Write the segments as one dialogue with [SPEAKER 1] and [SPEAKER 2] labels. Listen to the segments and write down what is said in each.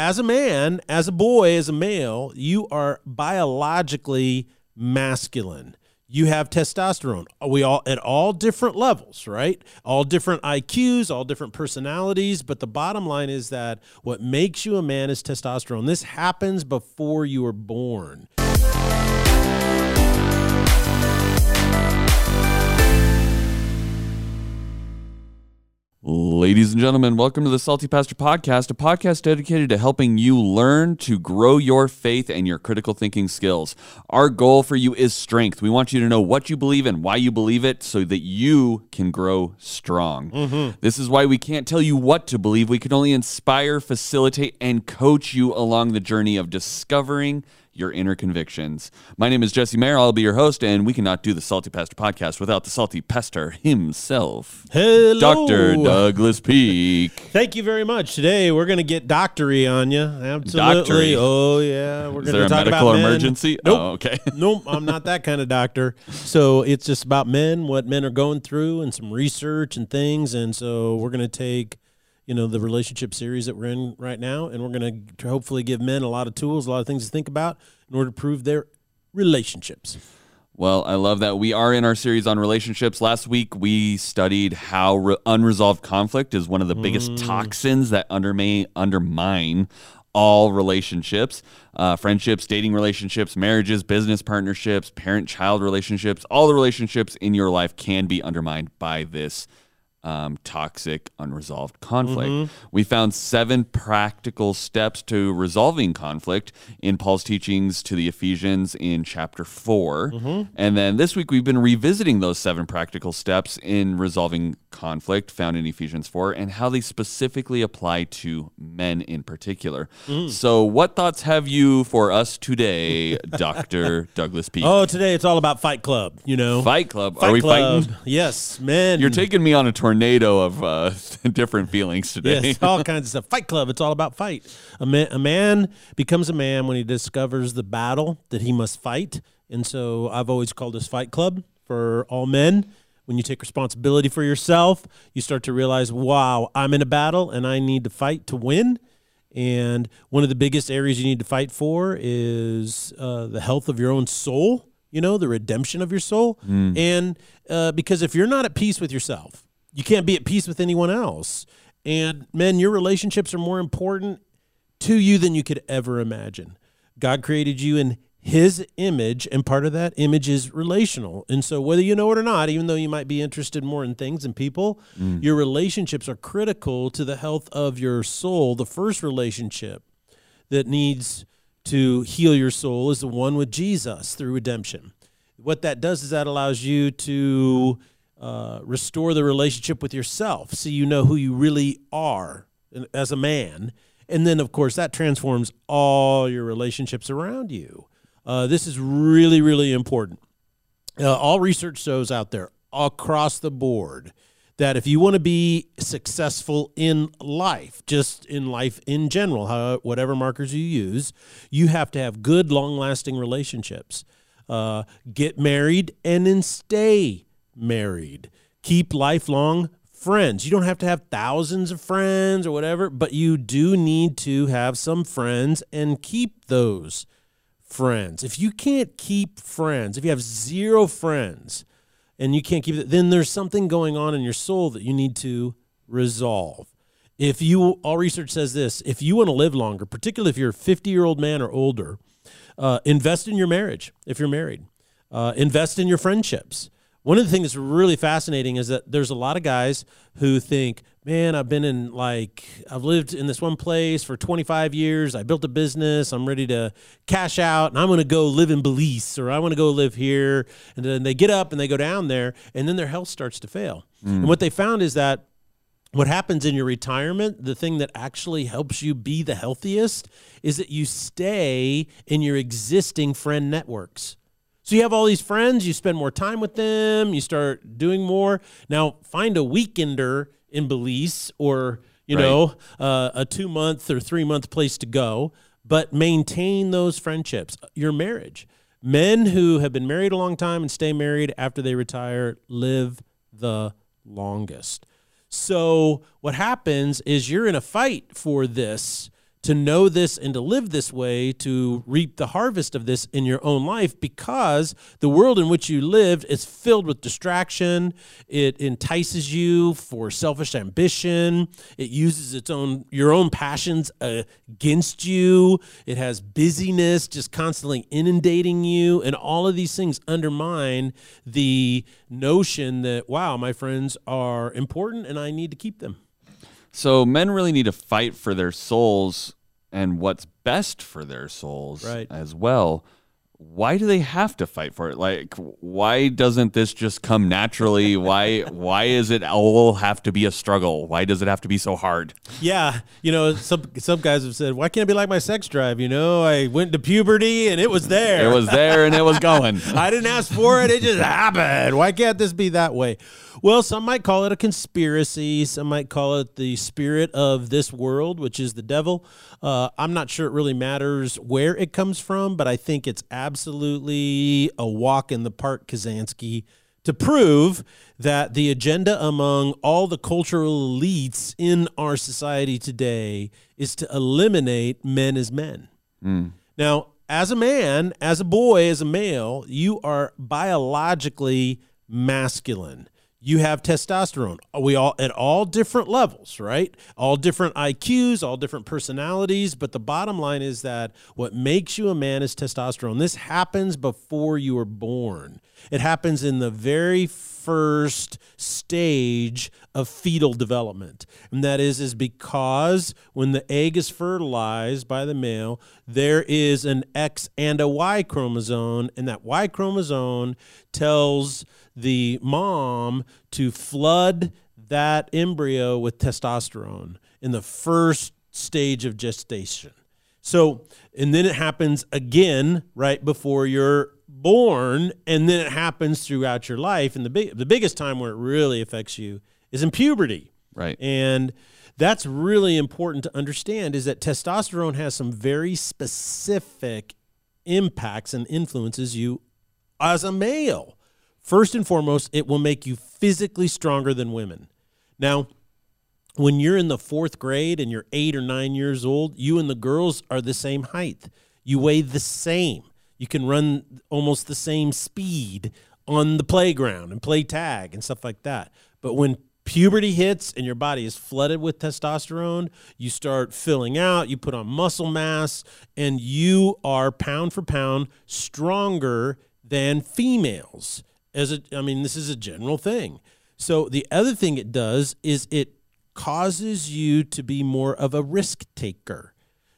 [SPEAKER 1] as a man, as a boy, as a male, you are biologically masculine. You have testosterone. We all at all different levels, right? All different IQs, all different personalities. But the bottom line is that what makes you a man is testosterone. This happens before you are born.
[SPEAKER 2] Ladies and gentlemen, welcome to the Salty Pastor Podcast, a podcast dedicated to helping you learn to grow your faith and your critical thinking skills. Our goal for you is strength. We want you to know what you believe and why you believe it so that you can grow strong. Mm-hmm. This is why we can't tell you what to believe. We can only inspire, facilitate, and coach you along the journey of discovering your inner convictions. My name is Jesse Mayer. I'll be your host, and we cannot do the Salty Pastor podcast without the Salty Pastor himself.
[SPEAKER 1] Hello.
[SPEAKER 2] Dr. Douglas Peak.
[SPEAKER 1] Thank you very much. Today we're going to get doctory on you. Absolutely.
[SPEAKER 2] Doctory?
[SPEAKER 1] Oh yeah, we're
[SPEAKER 2] Is
[SPEAKER 1] going
[SPEAKER 2] there
[SPEAKER 1] to
[SPEAKER 2] a
[SPEAKER 1] talk
[SPEAKER 2] medical
[SPEAKER 1] about men.
[SPEAKER 2] emergency?
[SPEAKER 1] Nope.
[SPEAKER 2] Oh, okay.
[SPEAKER 1] nope, I'm not that kind of doctor. So it's just about men, what men are going through, and some research and things. And so we're going to take, you know, the relationship series that we're in right now, and we're going to hopefully give men a lot of tools, a lot of things to think about in order to prove their relationships.
[SPEAKER 2] Well, I love that we are in our series on relationships. Last week, we studied how re- unresolved conflict is one of the biggest toxins that undermine, undermine all relationships uh, friendships, dating relationships, marriages, business partnerships, parent child relationships. All the relationships in your life can be undermined by this um, toxic, unresolved conflict. We found seven practical steps to resolving conflict in Paul's teachings to the Ephesians in chapter 4. And then this week, we've been revisiting those seven practical steps in resolving conflict found in Ephesians 4 and how they specifically apply to men in particular. So, what thoughts have you for us today, Dr. Douglas Peak?
[SPEAKER 1] Oh, today it's all about Fight Club. You know,
[SPEAKER 2] Fight Club.
[SPEAKER 1] Fight
[SPEAKER 2] Are we
[SPEAKER 1] Club.
[SPEAKER 2] fighting?
[SPEAKER 1] Yes, men.
[SPEAKER 2] You're taking me on a tornado of uh, different feelings today.
[SPEAKER 1] Yes, all kinds of stuff. Fight Club. It's all about fight. A man, a man becomes a man when he discovers the battle that he must fight. And so I've always called this Fight Club for all men. When you take responsibility for yourself, you start to realize, wow, I'm in a battle and I need to fight to win. And one of the biggest areas you need to fight for is uh, the health of your own soul, you know, the redemption of your soul. And uh, because if you're not at peace with yourself, you can't be at peace with anyone else. And men, your relationships are more important to you than you could ever imagine. God created you in his image, and part of that image is relational. And so, whether you know it or not, even though you might be interested more in things and people, your relationships are critical to the health of your soul. The first relationship that needs to heal your soul is the one with Jesus through redemption. What that does is that allows you to uh, restore the relationship with yourself so you know who you really are as a man. And then, of course, that transforms all your relationships around you. Uh, this is really, really important. Uh, all research shows out there across the board that if you want to be successful in life, just in life in general, how, whatever markers you use, you have to have good, long lasting relationships. Uh, get married and then stay married. Keep lifelong friends. You don't have to have thousands of friends or whatever, but you do need to have some friends and keep those friends. If you can't keep friends, if you have zero friends and you can't keep it, then there's something going on in your soul that you need to resolve. If you, all research says this, if you want to live longer, particularly if you're a 50 year old man or older, uh, invest in your marriage if you're married, uh, invest in your friendships. One of the things that's really fascinating is that there's a lot of guys who think, man, I've been in like, I've lived in this one place for 25 years. I built a business. I'm ready to cash out and I'm going to go live in Belize or I want to go live here. And then they get up and they go down there and then their health starts to fail. And what they found is that what happens in your retirement, the thing that actually helps you be the healthiest is that you stay in your existing friend networks. So you have all these friends, you spend more time with them, you start doing more. Now find a weekender in Belize or you
[SPEAKER 2] Right.
[SPEAKER 1] know uh, a two month or three month place to go, but maintain those friendships. Your marriage. Men who have been married a long time and stay married after they retire live the longest. So what happens is you're in a fight for this to know this and to live this way to reap the harvest of this in your own life because the world in which you lived is filled with distraction. It entices you for selfish ambition. It uses its own your own passions uh, against you. It has busyness just constantly inundating you. And all of these things undermine the notion that wow my friends are important and I need to keep them
[SPEAKER 2] so men really need to fight for their souls and what's best for their souls
[SPEAKER 1] Right.
[SPEAKER 2] as well. Why do they have to fight for it? Like, why doesn't this just come naturally? why why is it all have to be a struggle? Why does it have to be so hard?
[SPEAKER 1] Yeah, you know, some some guys have said, "Why can't it be like my sex drive?" You know, I went to puberty and it was there.
[SPEAKER 2] It was there and it was going.
[SPEAKER 1] I didn't ask for it; it just happened. Why can't this be that way? Well, some might call it a conspiracy. Some might call it the spirit of this world, which is the devil. Uh, I'm not sure it really matters where it comes from, but I think it's absolutely a walk in the park, Kazansky, to prove that the agenda among all the cultural elites in our society today is to eliminate men as men. Now, as a man, as a boy, as a male, you are biologically masculine. You have testosterone. We all at all different levels, right? All different IQs, all different personalities, but the bottom line is that what makes you a man is testosterone. This happens before you are born. It happens in the very first stage of fetal development. And that is is because when the egg is fertilized by the male, there is an X and a Y chromosome and that Y chromosome tells the mom to flood that embryo with testosterone in the first stage of gestation. So, and then it happens again right before you're born, and then it happens throughout your life. And the big, the biggest time where it really affects you is in puberty.
[SPEAKER 2] Right.
[SPEAKER 1] And that's really important to understand is that testosterone has some very specific impacts and influences you as a male. First and foremost, it will make you physically stronger than women. Now, when you're in the fourth grade and you're eight or nine years old, you and the girls are the same height. You weigh the same. You can run almost the same speed on the playground and play tag and stuff like that. But when puberty hits and your body is flooded with testosterone, you start filling out, you put on muscle mass, and you are pound for pound stronger than females. As a, I mean, this is a general thing. So the other thing it does is it causes you to be more of a risk taker.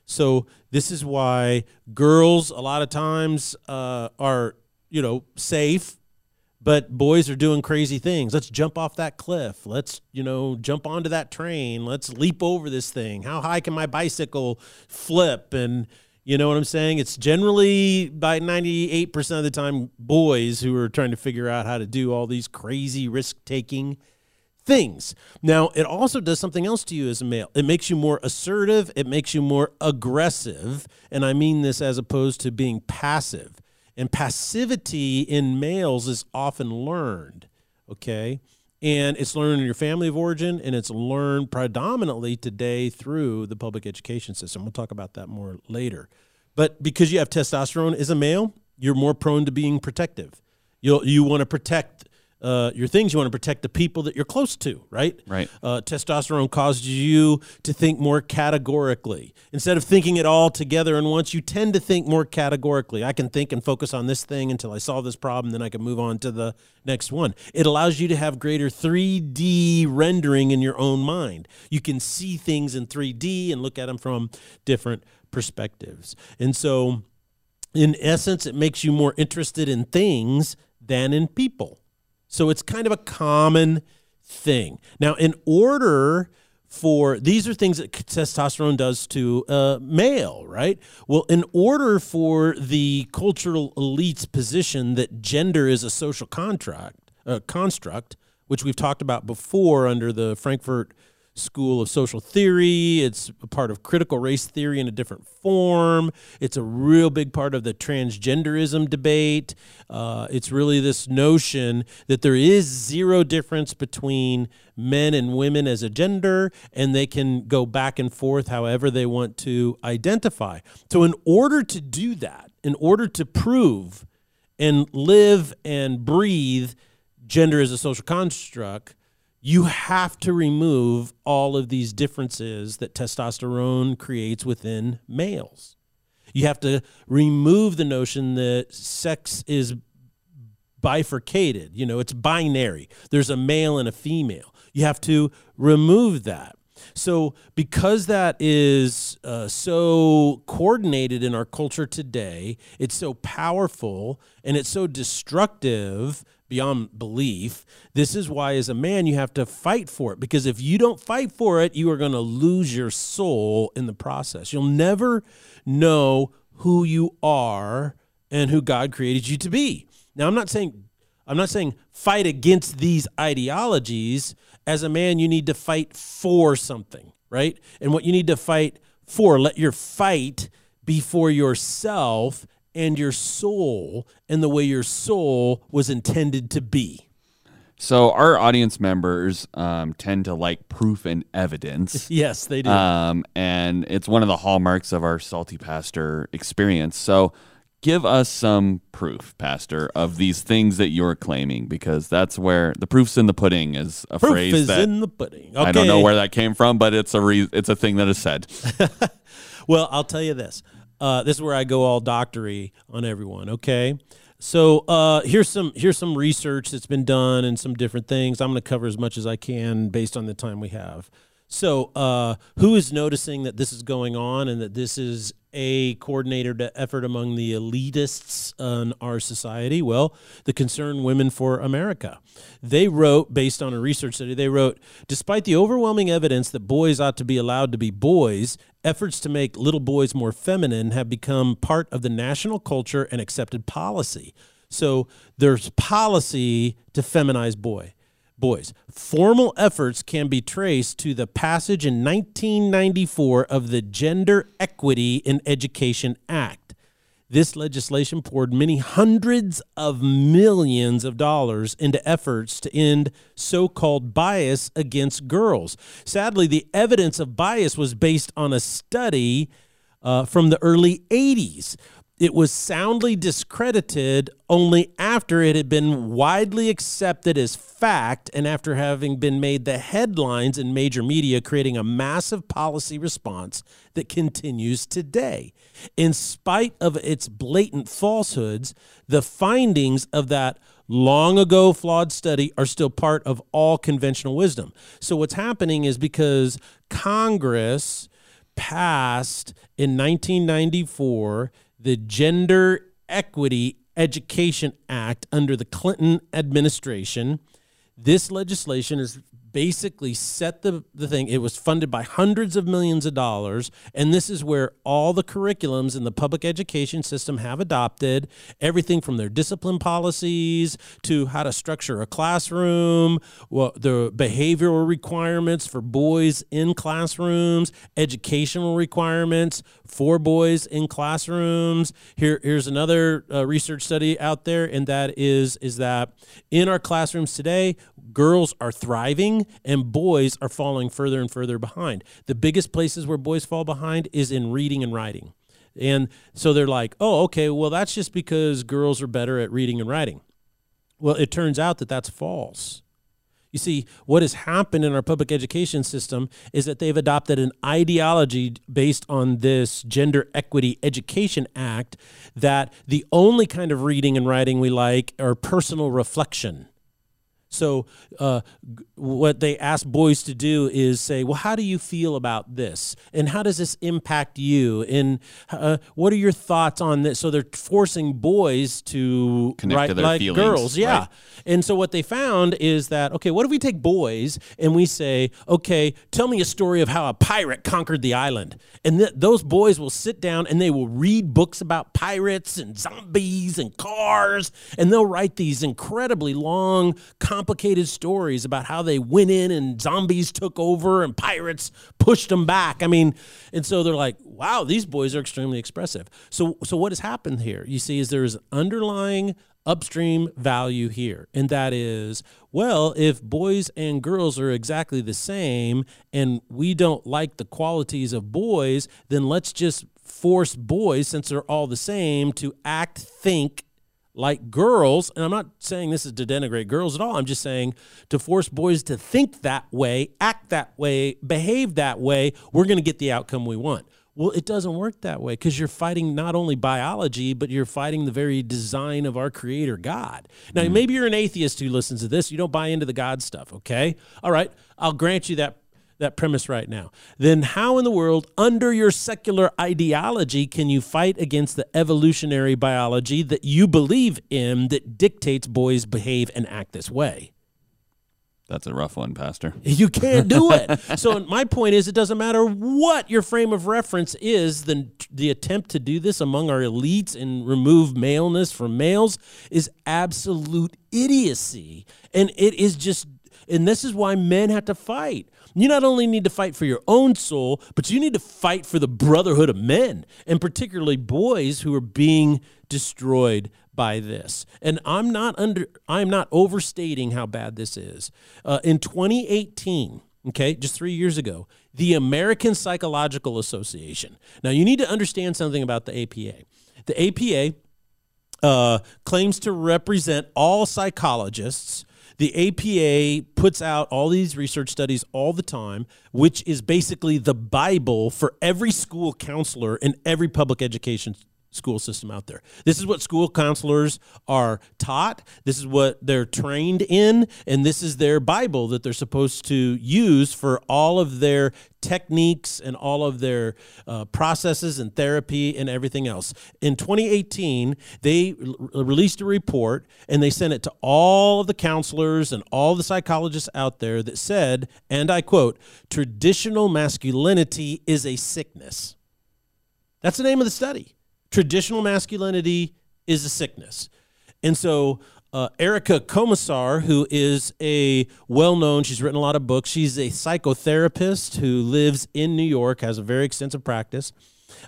[SPEAKER 1] So this is why girls a lot of times uh, are you know safe, but boys are doing crazy things. Let's jump off that cliff. Let's you know jump onto that train. Let's leap over this thing. How high can my bicycle flip? And you know what I'm saying? It's generally by 98% of the time boys who are trying to figure out how to do all these crazy risk taking things. Now, it also does something else to you as a male. It makes you more assertive, it makes you more aggressive, and I mean this as opposed to being passive. And passivity in males is often learned, okay? And it's learned in your family of origin, and it's learned predominantly today through the public education system. We'll talk about that more later. But because you have testosterone as a male, you're more prone to being protective. You'll, you want to protect uh, your things. You want to protect the people that you're close to, right?
[SPEAKER 2] Right.
[SPEAKER 1] Uh, testosterone causes you to think more categorically. Instead of thinking it all together and once, you tend to think more categorically. I can think and focus on this thing until I solve this problem, then I can move on to the next one. It allows you to have greater 3D rendering in your own mind. You can see things in 3D and look at them from different perspectives. And so, in essence, it makes you more interested in things than in people. So it's kind of a common thing. Now, in order for these are things that testosterone does to a male, right? Well, in order for the cultural elite's position that gender is a social contract, uh, construct, which we've talked about before under the Frankfurt school of social theory. It's a part of critical race theory in a different form. It's a real big part of the transgenderism debate. Uh, it's really this notion that there is zero difference between men and women as a gender, and they can go back and forth however they want to identify. So, in order to do that, in order to prove and live and breathe gender as a social construct, you have to remove all of these differences that testosterone creates within males. You have to remove the notion that sex is bifurcated, you know, it's binary. There's a male and a female. You have to remove that. So, because that is uh, so coordinated in our culture today, it's so powerful and it's so destructive beyond belief. This is why, as a man, you have to fight for it because if you don't fight for it, you are going to lose your soul in the process. You'll never know who you are and who God created you to be. Now, I'm not saying I'm not saying fight against these ideologies. As a man, you need to fight for something, right? And what you need to fight for, let your fight be for yourself and your soul and the way your soul was intended to be.
[SPEAKER 2] So our audience members um, tend to like proof and evidence.
[SPEAKER 1] yes, they do.
[SPEAKER 2] Um, and it's one of the hallmarks of our salty pastor experience. So give us some proof, Pastor, of these things that you're claiming, because that's where the proof's in the pudding is a
[SPEAKER 1] Proof
[SPEAKER 2] phrase
[SPEAKER 1] is
[SPEAKER 2] that
[SPEAKER 1] in the pudding. Okay.
[SPEAKER 2] I don't know where that came from, but it's a re- it's a thing that is said.
[SPEAKER 1] Well, I'll tell you this. Uh, this is where I go all doctory on everyone. Okay. So uh, here's some here's some research that's been done and some different things. I'm going to cover as much as I can based on the time we have. So uh, who is noticing that this is going on and that this is a coordinated effort among the elitists in our society? Well, the Concerned Women for America. They wrote, based on a research study, they wrote, despite the overwhelming evidence that boys ought to be allowed to be boys, efforts to make little boys more feminine have become part of the national culture and accepted policy. So there's policy to feminize boy boys. Formal efforts can be traced to the passage in 1994 of the Gender Equity in Education Act. This legislation poured many hundreds of millions of dollars into efforts to end so called bias against girls. Sadly, the evidence of bias was based on a study uh, from the early 80s it was soundly discredited only after it had been widely accepted as fact and after having been made the headlines in major media, creating a massive policy response that continues today. In spite of its blatant falsehoods, the findings of that long ago flawed study are still part of all conventional wisdom. So, what's happening is because Congress passed in 1994 the Gender Equity Education Act under the Clinton administration. This legislation is basically set the, the thing. It was funded by hundreds of millions of dollars. And this is where all the curriculums in the public education system have adopted everything from their discipline policies to how to structure a classroom, the behavioral requirements for boys in classrooms, educational requirements for boys in classrooms. Here, here's another uh, research study out there, and that is, is that in our classrooms today, girls are thriving and boys are falling further and further behind. The biggest places where boys fall behind is in reading and writing. And so they're like, oh, okay, well, that's just because girls are better at reading and writing. Well, it turns out that that's false. You see, what has happened in our public education system is that they've adopted an ideology based on this Gender Equity Education Act that the only kind of reading and writing we like are personal reflection. So, uh, what they ask boys to do is say, Well, how do you feel about this? And how does this impact you? And uh, what are your thoughts on this? So, they're forcing boys to
[SPEAKER 2] Connect
[SPEAKER 1] write
[SPEAKER 2] to their
[SPEAKER 1] like
[SPEAKER 2] feelings,
[SPEAKER 1] girls. Yeah.
[SPEAKER 2] right?
[SPEAKER 1] And so, what they found is that, okay, what if we take boys and we say, Okay, tell me a story of how a pirate conquered the island? And th- those boys will sit down and they will read books about pirates and zombies and cars, and they'll write these incredibly long, complicated stories about how they went in and zombies took over and pirates pushed them back. I mean, and so they're like, wow, these boys are extremely expressive. So, so what has happened here? You see, is there's underlying upstream value here. And that is, well, if boys and girls are exactly the same and we don't like the qualities of boys, then let's just force boys, since they're all the same, to act, think, like girls, and I'm not saying this is to denigrate girls at all. I'm just saying to force boys to think that way, act that way, behave that way, we're going to get the outcome we want. Well, it doesn't work that way because you're fighting not only biology, but you're fighting the very design of our creator, God. Now, mm. maybe you're an atheist who listens to this. You don't buy into the God stuff, okay? All right, I'll grant you that that premise right now. Then how in the world under your secular ideology can you fight against the evolutionary biology that you believe in that dictates boys behave and act this way?
[SPEAKER 2] That's a rough one, Pastor.
[SPEAKER 1] You can't do it. so my point is, it doesn't matter what your frame of reference is. The the attempt to do this among our elites and remove maleness from males is absolute idiocy, and it is just. And this is why men have to fight. You not only need to fight for your own soul, but you need to fight for the brotherhood of men, and particularly boys who are being destroyed by this. And I'm not under I'm not overstating how bad this is. Uh, in 2018, okay, just 3 years ago, the American Psychological Association. Now you need to understand something about the APA. The APA uh, claims to represent all psychologists. The APA puts out all these research studies all the time, which is basically the Bible for every school counselor in every public education school system out there. This is what school counselors are taught. This is what they're trained in. And this is their Bible that they're supposed to use for all of their techniques and all of their uh, processes and therapy and everything else. In 2018, they r- released a report and they sent it to all of the counselors and all the psychologists out there that said, and I quote, traditional masculinity is a sickness. That's the name of the study traditional masculinity is a sickness. And so uh, Erica Komisar, who is a well known, she's written a lot of books. She's a psychotherapist who lives in New York, has a very extensive practice.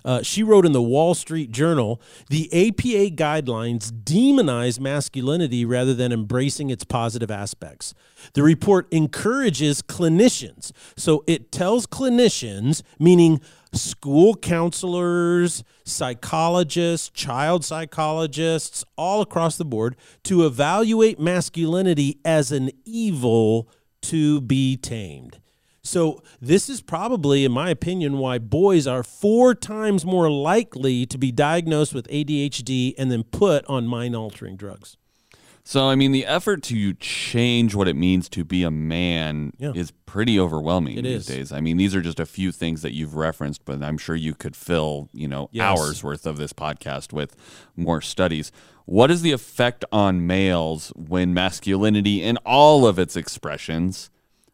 [SPEAKER 1] Uh, she wrote in the Wall Street Journal the APA guidelines demonize masculinity rather than embracing its positive aspects. The report encourages clinicians. So it tells clinicians, meaning school counselors, psychologists, child psychologists, all across the board, to evaluate masculinity as an evil to be tamed. So, this is probably, in my opinion, why boys are four times more likely to be diagnosed with ADHD and then put on mind altering drugs.
[SPEAKER 2] So, I mean, the effort to change what it means to be a man yeah. is pretty overwhelming it these is. days. I mean, these are just a few things that you've referenced, but I'm sure you could fill, you know, yes. hours worth of this podcast with more studies. What is the effect on males when masculinity in all of its expressions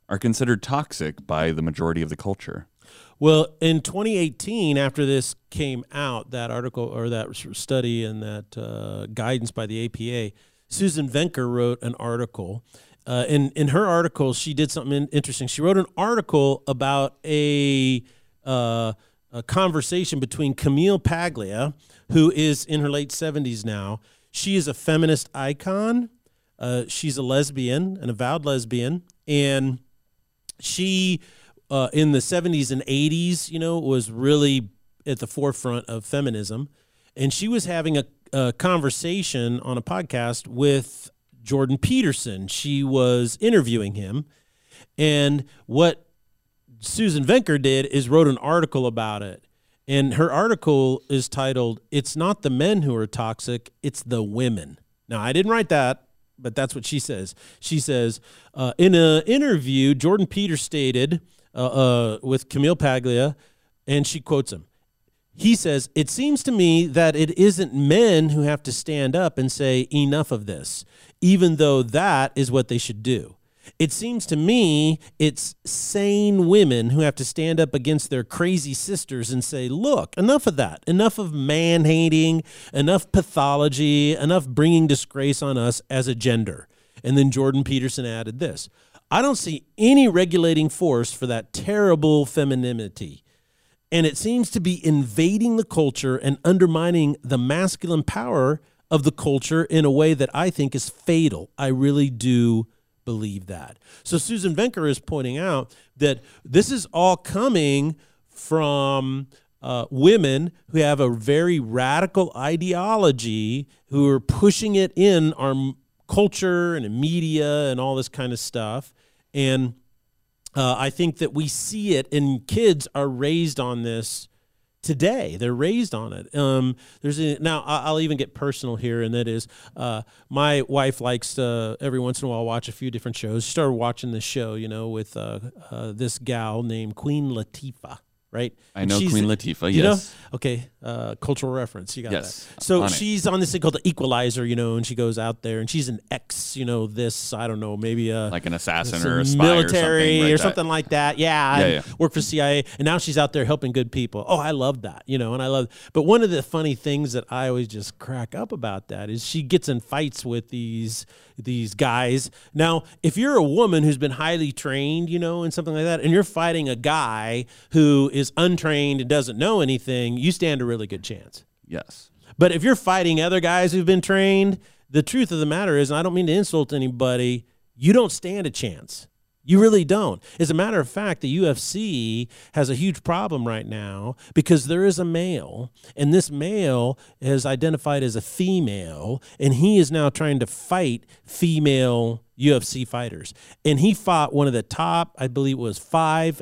[SPEAKER 2] are considered toxic by the majority of the culture?
[SPEAKER 1] Well, in 2018, after this came out, that article or that study and that uh, guidance by the APA, Susan Venker wrote an article. Uh, in in her article, she did something interesting. She wrote an article about a, uh, a conversation between Camille Paglia, who is in her late 70s now. She is a feminist icon. Uh, she's a lesbian, an avowed lesbian, and she uh, in the 70s and 80s, you know, was really at the forefront of feminism, and she was having a a conversation on a podcast with Jordan Peterson. She was interviewing him. And what Susan Venker did is wrote an article about it. And her article is titled, It's Not the Men Who Are Toxic, It's the Women. Now, I didn't write that, but that's what she says. She says, uh, In an interview, Jordan Peters stated uh, uh, with Camille Paglia, and she quotes him he says, It seems to me that it isn't men who have to stand up and say, enough of this, even though that is what they should do. It seems to me it's sane women who have to stand up against their crazy sisters and say, look, enough of that. Enough of man hating, enough pathology, enough bringing disgrace on us as a gender. And then Jordan Peterson added this I don't see any regulating force for that terrible femininity. And it seems to be invading the culture and undermining the masculine power of the culture in a way that I think is fatal. I really do believe that. So Susan Venker is pointing out that this is all coming from uh, women who have a very radical ideology who are pushing it in our culture and media and all this kind of stuff. And uh, I think that we see it, and kids are raised on this today. They're raised on it. Um, there's a, now I'll even get personal here, and that is uh, my wife likes to every once in a while watch a few different shows. She started watching this show, you know, with uh, uh, this gal named Queen Latifah right?
[SPEAKER 2] I know Queen Latifah.
[SPEAKER 1] You know?
[SPEAKER 2] Yes.
[SPEAKER 1] Okay. Uh, cultural reference. You got
[SPEAKER 2] Yes,
[SPEAKER 1] that. So
[SPEAKER 2] on it.
[SPEAKER 1] she's on this thing called the Equalizer, you know, and she goes out there and she's an ex, you know, this, I don't know, maybe a
[SPEAKER 2] Like an assassin or a spy
[SPEAKER 1] military
[SPEAKER 2] or
[SPEAKER 1] or
[SPEAKER 2] something.
[SPEAKER 1] something, like that. Yeah,
[SPEAKER 2] Yeah, yeah.
[SPEAKER 1] Worked for CIA, and now she's out there helping good people. Oh, I love that, you know, and I love. But one of the funny things that I always just crack up about that is she gets in fights with these these guys. Now, if you're a woman who's been highly trained, you know, and something like that, and you're fighting a guy who is untrained and doesn't know anything, you stand a really good chance.
[SPEAKER 2] Yes.
[SPEAKER 1] But if you're fighting other guys who've been trained, the truth of the matter is, and I don't mean to insult anybody, you don't stand a chance. You really don't. As a matter of fact, the UFC has a huge problem right now because there is a male, and this male is identified as a female, and he is now trying to fight female UFC fighters. And he fought one of the top, I believe it was five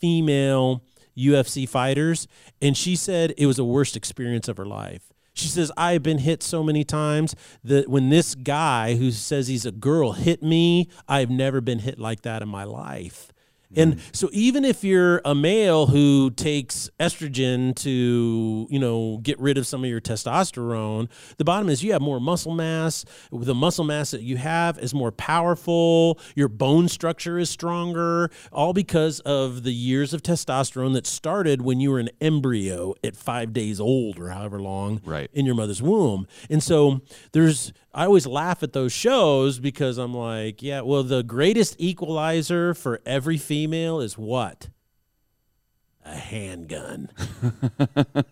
[SPEAKER 1] female UFC fighters, and she said it was the worst experience of her life. She says, I've been hit so many times that when this guy who says he's a girl hit me, I've never been hit like that in my life. And mm-hmm. so even if you're a male who takes estrogen to, you know, get rid of some of your testosterone, the bottom is you have more muscle mass. The muscle mass that you have is more powerful. Your bone structure is stronger, all because of the years of testosterone that started when you were an embryo at 5 days old or however long
[SPEAKER 2] Right.
[SPEAKER 1] in your mother's womb. And so there's I always laugh at those shows because I'm like, yeah, well the greatest equalizer for every female is what? A handgun.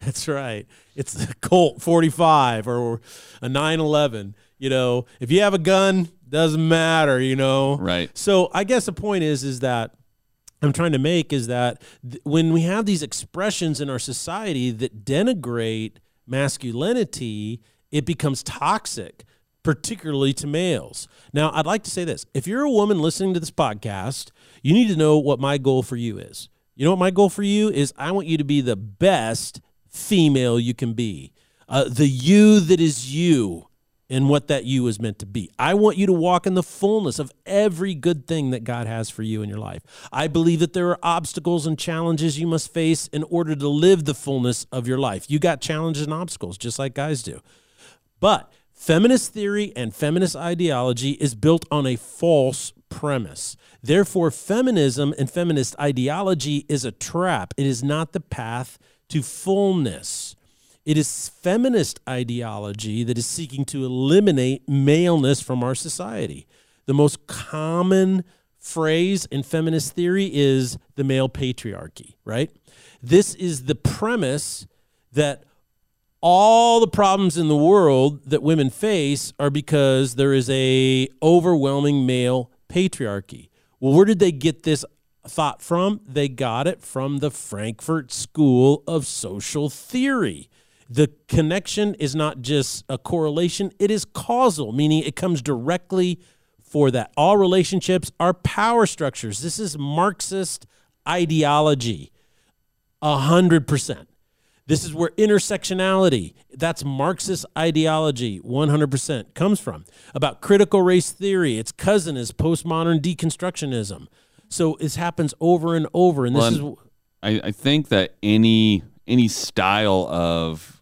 [SPEAKER 1] That's right. It's the Colt 45 or a 911. You know, if you have a gun, doesn't matter, you know.
[SPEAKER 2] Right.
[SPEAKER 1] So I guess the point is is that I'm trying to make is that th- when we have these expressions in our society that denigrate masculinity, it becomes toxic, particularly to males. Now, I'd like to say this if you're a woman listening to this podcast, you need to know what my goal for you is. You know what my goal for you is? I want you to be the best female you can be, uh, the you that is you and what that you is meant to be. I want you to walk in the fullness of every good thing that God has for you in your life. I believe that there are obstacles and challenges you must face in order to live the fullness of your life. You got challenges and obstacles just like guys do. But feminist theory and feminist ideology is built on a false premise. Therefore, feminism and feminist ideology is a trap. It is not the path to fullness. It is feminist ideology that is seeking to eliminate maleness from our society. The most common phrase in feminist theory is the male patriarchy, right? This is the premise that all the problems in the world that women face are because there is a overwhelming male patriarchy. Well, where did they get this thought from? They got it from the Frankfurt School of Social Theory. The connection is not just a correlation, it is causal, meaning it comes directly for that. All relationships are power structures. This is Marxist ideology. A hundred percent. This is where intersectionality, that's Marxist ideology, 100% comes from. About critical race theory, its cousin is postmodern deconstructionism. So this happens over and over. And this
[SPEAKER 2] Well,
[SPEAKER 1] is,
[SPEAKER 2] I, I think that any any style of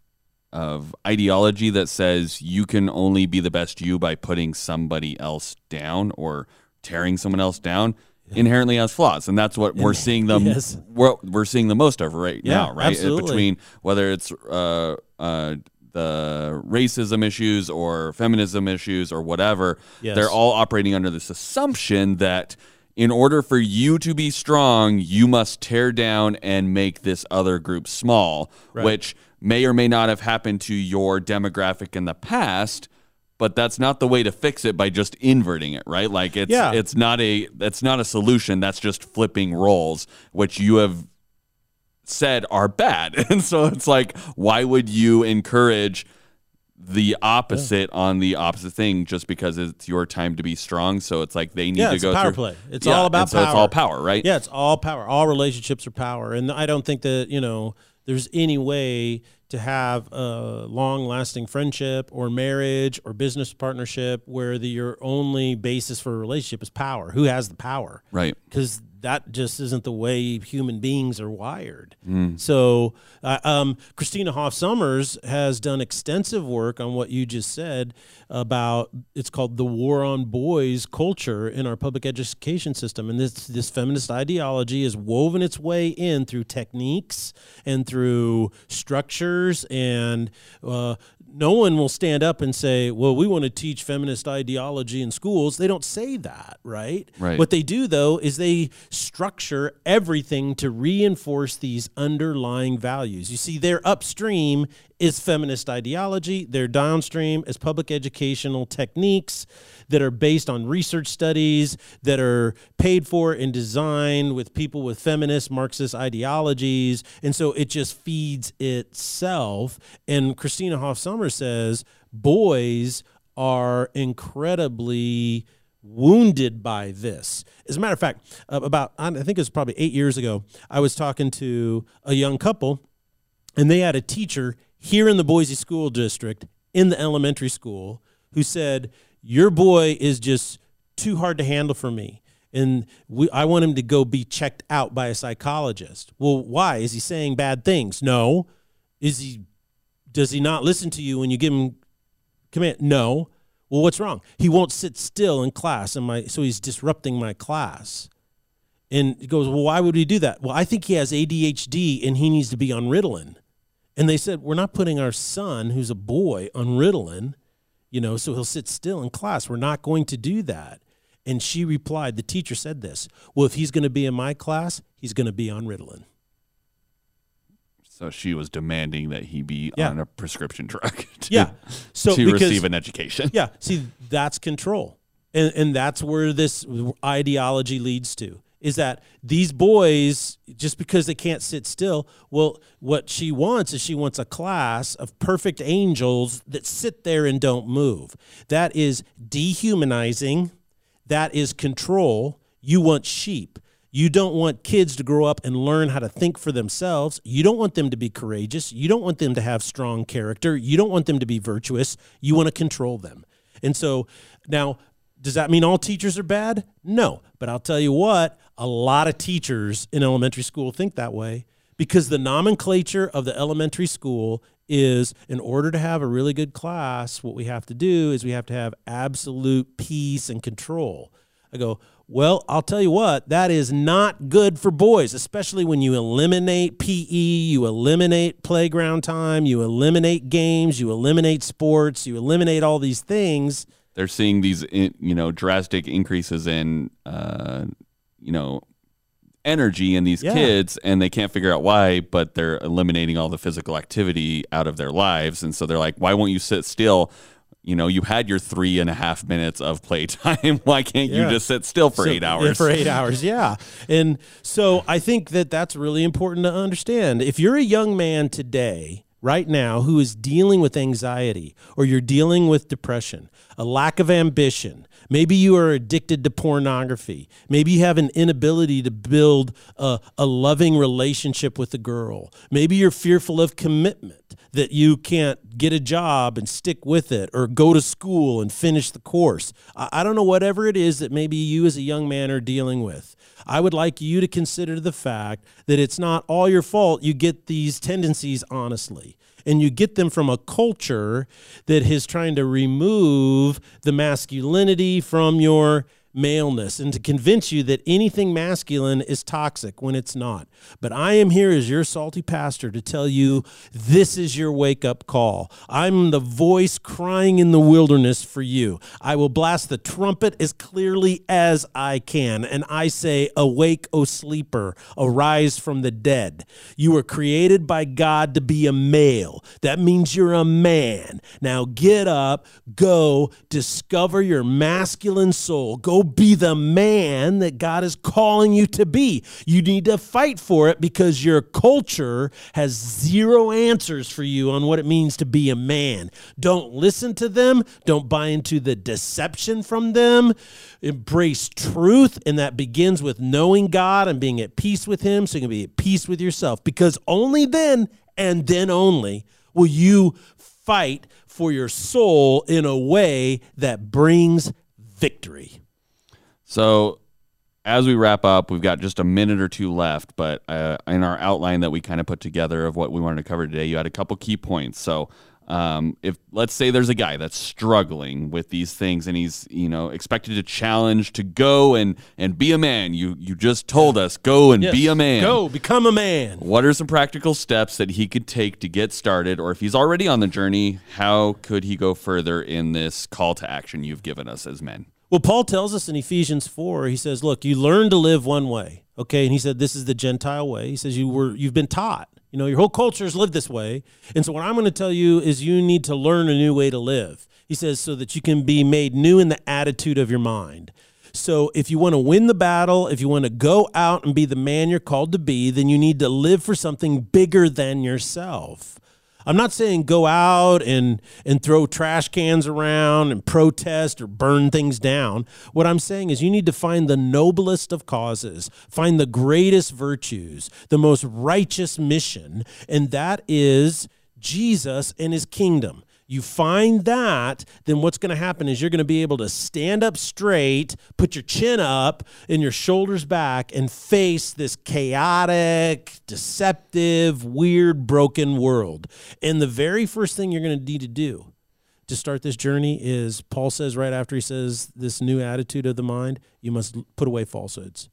[SPEAKER 2] of ideology that says you can only be the best you by putting somebody else down or tearing someone else down inherently has flaws and that's what we're seeing them
[SPEAKER 1] Yes.
[SPEAKER 2] we're, we're seeing the most of right
[SPEAKER 1] Yeah,
[SPEAKER 2] now right
[SPEAKER 1] absolutely.
[SPEAKER 2] between whether it's uh, uh, the racism issues or feminism issues or whatever,
[SPEAKER 1] Yes.
[SPEAKER 2] they're all operating under this assumption that in order for you to be strong, you must tear down and make this other group small,
[SPEAKER 1] Right.
[SPEAKER 2] which may or may not have happened to your demographic in the past. But that's not the way to fix it by just inverting it, right? Like it's
[SPEAKER 1] Yeah.
[SPEAKER 2] it's not a that's not a solution. That's just flipping roles, which you have said are bad. And so it's like, why would you encourage the opposite on the opposite thing just because it's your time to be strong? So it's like they need
[SPEAKER 1] Yeah,
[SPEAKER 2] to go
[SPEAKER 1] power
[SPEAKER 2] through
[SPEAKER 1] play. It's
[SPEAKER 2] Yeah,
[SPEAKER 1] all about
[SPEAKER 2] and so it's all power, right?
[SPEAKER 1] Yeah, it's all power. All relationships are power, and I don't think that you know there's any way to have a long-lasting friendship or marriage or business partnership where the your only basis for a relationship is power. Who has the power?
[SPEAKER 2] Right.
[SPEAKER 1] because that just isn't the way human beings are wired.
[SPEAKER 2] Mm.
[SPEAKER 1] So, uh, um, Christina Hoff Sommers has done extensive work on what you just said about. It's called the war on boys culture in our public education system, and this this feminist ideology is woven its way in through techniques and through structures and. Uh, no one will stand up and say, "Well, we want to teach feminist ideology in schools." They don't say that, right?
[SPEAKER 2] Right.
[SPEAKER 1] What they do though is they structure everything to reinforce these underlying values. You see, their upstream is feminist ideology, their downstream is public educational techniques that are based on research studies that are paid for and designed with people with feminist Marxist ideologies. And so it just feeds itself. And Christina Hoff Sommers says boys are incredibly wounded by this. As a matter of fact, uh, about I think it was probably eight years ago, I was talking to a young couple, and they had a teacher here in the Boise School District in the elementary school who said, "Your boy is just too hard to handle for me." And we, I want him to go be checked out by a psychologist. Well, why? Is he saying bad things? No. Is he? Does he not listen to you when you give him command? No. Well, what's wrong? He won't sit still in class, and my so he's disrupting my class. And he goes, well, why would he do that? Well, I think he has ADHD and he needs to be on Ritalin. And they said, we're not putting our son, who's a boy, on Ritalin, you know, so he'll sit still in class. We're not going to do that. And she replied, the teacher said this, well, if he's going to be in my class, he's going to be on Ritalin.
[SPEAKER 2] So she was demanding that he be
[SPEAKER 1] Yeah.
[SPEAKER 2] on a prescription drug to,
[SPEAKER 1] Yeah. So
[SPEAKER 2] to
[SPEAKER 1] because,
[SPEAKER 2] receive an education.
[SPEAKER 1] Yeah. See, that's control. And, and that's where this ideology leads to is that these boys, just because they can't sit still, well, what she wants is she wants a class of perfect angels that sit there and don't move. That is dehumanizing. That is control. You want sheep. You don't want kids to grow up and learn how to think for themselves. You don't want them to be courageous. You don't want them to have strong character. You don't want them to be virtuous. You want to control them. And so now, does that mean all teachers are bad? No. But I'll tell you what, a lot of teachers in elementary school think that way because the nomenclature of the elementary school is in order to have a really good class, what we have to do is we have to have absolute peace and control. I go, well, I'll tell you what, that is not good for boys, especially when you eliminate PE, you eliminate playground time, you eliminate games, you eliminate sports, you eliminate all these things.
[SPEAKER 2] They're seeing these, you know, drastic increases in, uh, you know, energy in these
[SPEAKER 1] Yeah.
[SPEAKER 2] kids, and they can't figure out why. But they're eliminating all the physical activity out of their lives, and so they're like, "Why won't you sit still?" You know, you had your three and a half minutes of playtime. Why can't
[SPEAKER 1] Yeah.
[SPEAKER 2] you just sit still for
[SPEAKER 1] So-
[SPEAKER 2] eight hours?
[SPEAKER 1] For eight hours, yeah. And so I think that that's really important to understand. If you're a young man today, right now, who is dealing with anxiety or you're dealing with depression, a lack of ambition, maybe you are addicted to pornography, maybe you have an inability to build a, a loving relationship with a girl, maybe you're fearful of commitment that you can't get a job and stick with it or go to school and finish the course. I, I don't know, whatever it is that maybe you as a young man are dealing with. I would like you to consider the fact that it's not all your fault you get these tendencies honestly. And you get them from a culture that is trying to remove the masculinity from your maleness and to convince you that anything masculine is toxic when it's not. But I am here as your salty pastor to tell you this is your wake up call. I'm the voice crying in the wilderness for you. I will blast the trumpet as clearly as I can. And I say, Awake, O sleeper, arise from the dead. You were created by God to be a male. That means you're a man. Now get up, go, discover your masculine soul. Go be the man that God is calling you to be. You need to fight for it because your culture has zero answers for you on what it means to be a man. Don't listen to them, don't buy into the deception from them. Embrace truth, and that begins with knowing God and being at peace with Him so you can be at peace with yourself because only then and then only will you fight for your soul in a way that brings victory.
[SPEAKER 2] So, as we wrap up, we've got just a minute or two left, but uh, in our outline that we kind of put together of what we wanted to cover today, you had a couple key points. So, um, if let's say there's a guy that's struggling with these things and he's you know expected to challenge to go and and be a man you you just told us go and
[SPEAKER 1] Yes.
[SPEAKER 2] be a man
[SPEAKER 1] Go become a man.
[SPEAKER 2] what are some practical steps that he could take to get started or if he's already on the journey how could he go further in this call to action you've given us as men
[SPEAKER 1] Well, Paul tells us in Ephesians 4, he says, Look, you learn to live one way. Okay. And he said, This is the Gentile way. He says, You were, you've been taught. You know, your whole culture has lived this way. And so, what I'm going to tell you is you need to learn a new way to live. He says, so that you can be made new in the attitude of your mind. So, if you want to win the battle, if you want to go out and be the man you're called to be, then you need to live for something bigger than yourself. I'm not saying go out and and throw trash cans around and protest or burn things down. What I'm saying is you need to find the noblest of causes, find the greatest virtues, the most righteous mission, and that is Jesus and his kingdom. You find that, then what's going to happen is you're going to be able to stand up straight, put your chin up and your shoulders back, and face this chaotic, deceptive, weird, broken world. And the very first thing you're going to need to do to start this journey is Paul says right after he says this new attitude of the mind, you must put away falsehoods.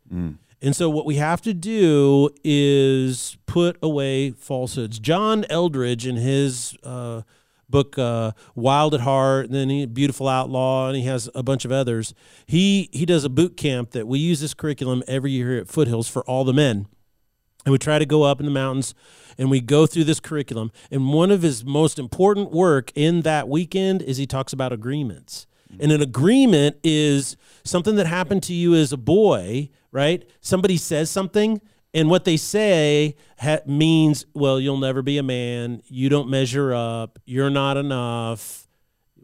[SPEAKER 1] And so what we have to do is put away falsehoods. John Eldredge in his uh, book uh, Wild at Heart, and then he, Beautiful Outlaw, and he has a bunch of others. He he does a boot camp that we use this curriculum every year here at Foothills for all the men. And we try to go up in the mountains and we go through this curriculum. And one of his most important work in that weekend is he talks about agreements. And an agreement is something that happened to you as a boy, right? Somebody says something, and what they say ha- means, well, you'll never be a man. You don't measure up. You're not enough.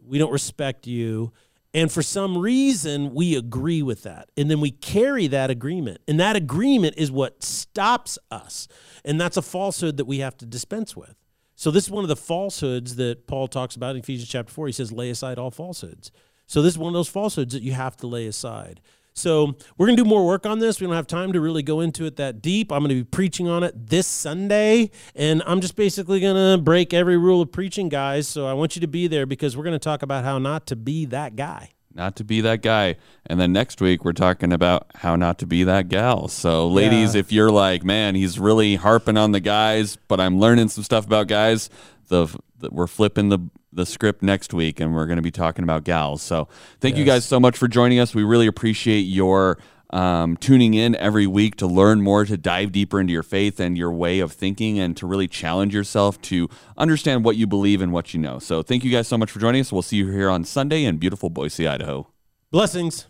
[SPEAKER 1] We don't respect you. And for some reason, we agree with that. And then we carry that agreement. And that agreement is what stops us. And that's a falsehood that we have to dispense with. So, this is one of the falsehoods that Paul talks about in Ephesians chapter 4. He says, lay aside all falsehoods. So, this is one of those falsehoods that you have to lay aside. So, we're going to do more work on this. We don't have time to really go into it that deep. I'm going to be preaching on it this Sunday, and I'm just basically going to break every rule of preaching, guys. So, I want you to be there because we're going to talk about how not to be that guy.
[SPEAKER 2] not to be that guy. And then next week we're talking about how not to be that gal. So ladies,
[SPEAKER 1] Yeah.
[SPEAKER 2] if you're like, man, he's really harping on the guys, but I'm learning some stuff about guys, the, the we're flipping the the script next week, and we're going to be talking about gals. So thank
[SPEAKER 1] yes.
[SPEAKER 2] you guys so much for joining us. We really appreciate your um, tuning in every week to learn more, to dive deeper into your faith and your way of thinking, and to really challenge yourself to understand what you believe and what you know. So, thank you guys so much for joining us. We'll see you here on Sunday in beautiful Boise, Idaho.
[SPEAKER 1] Blessings.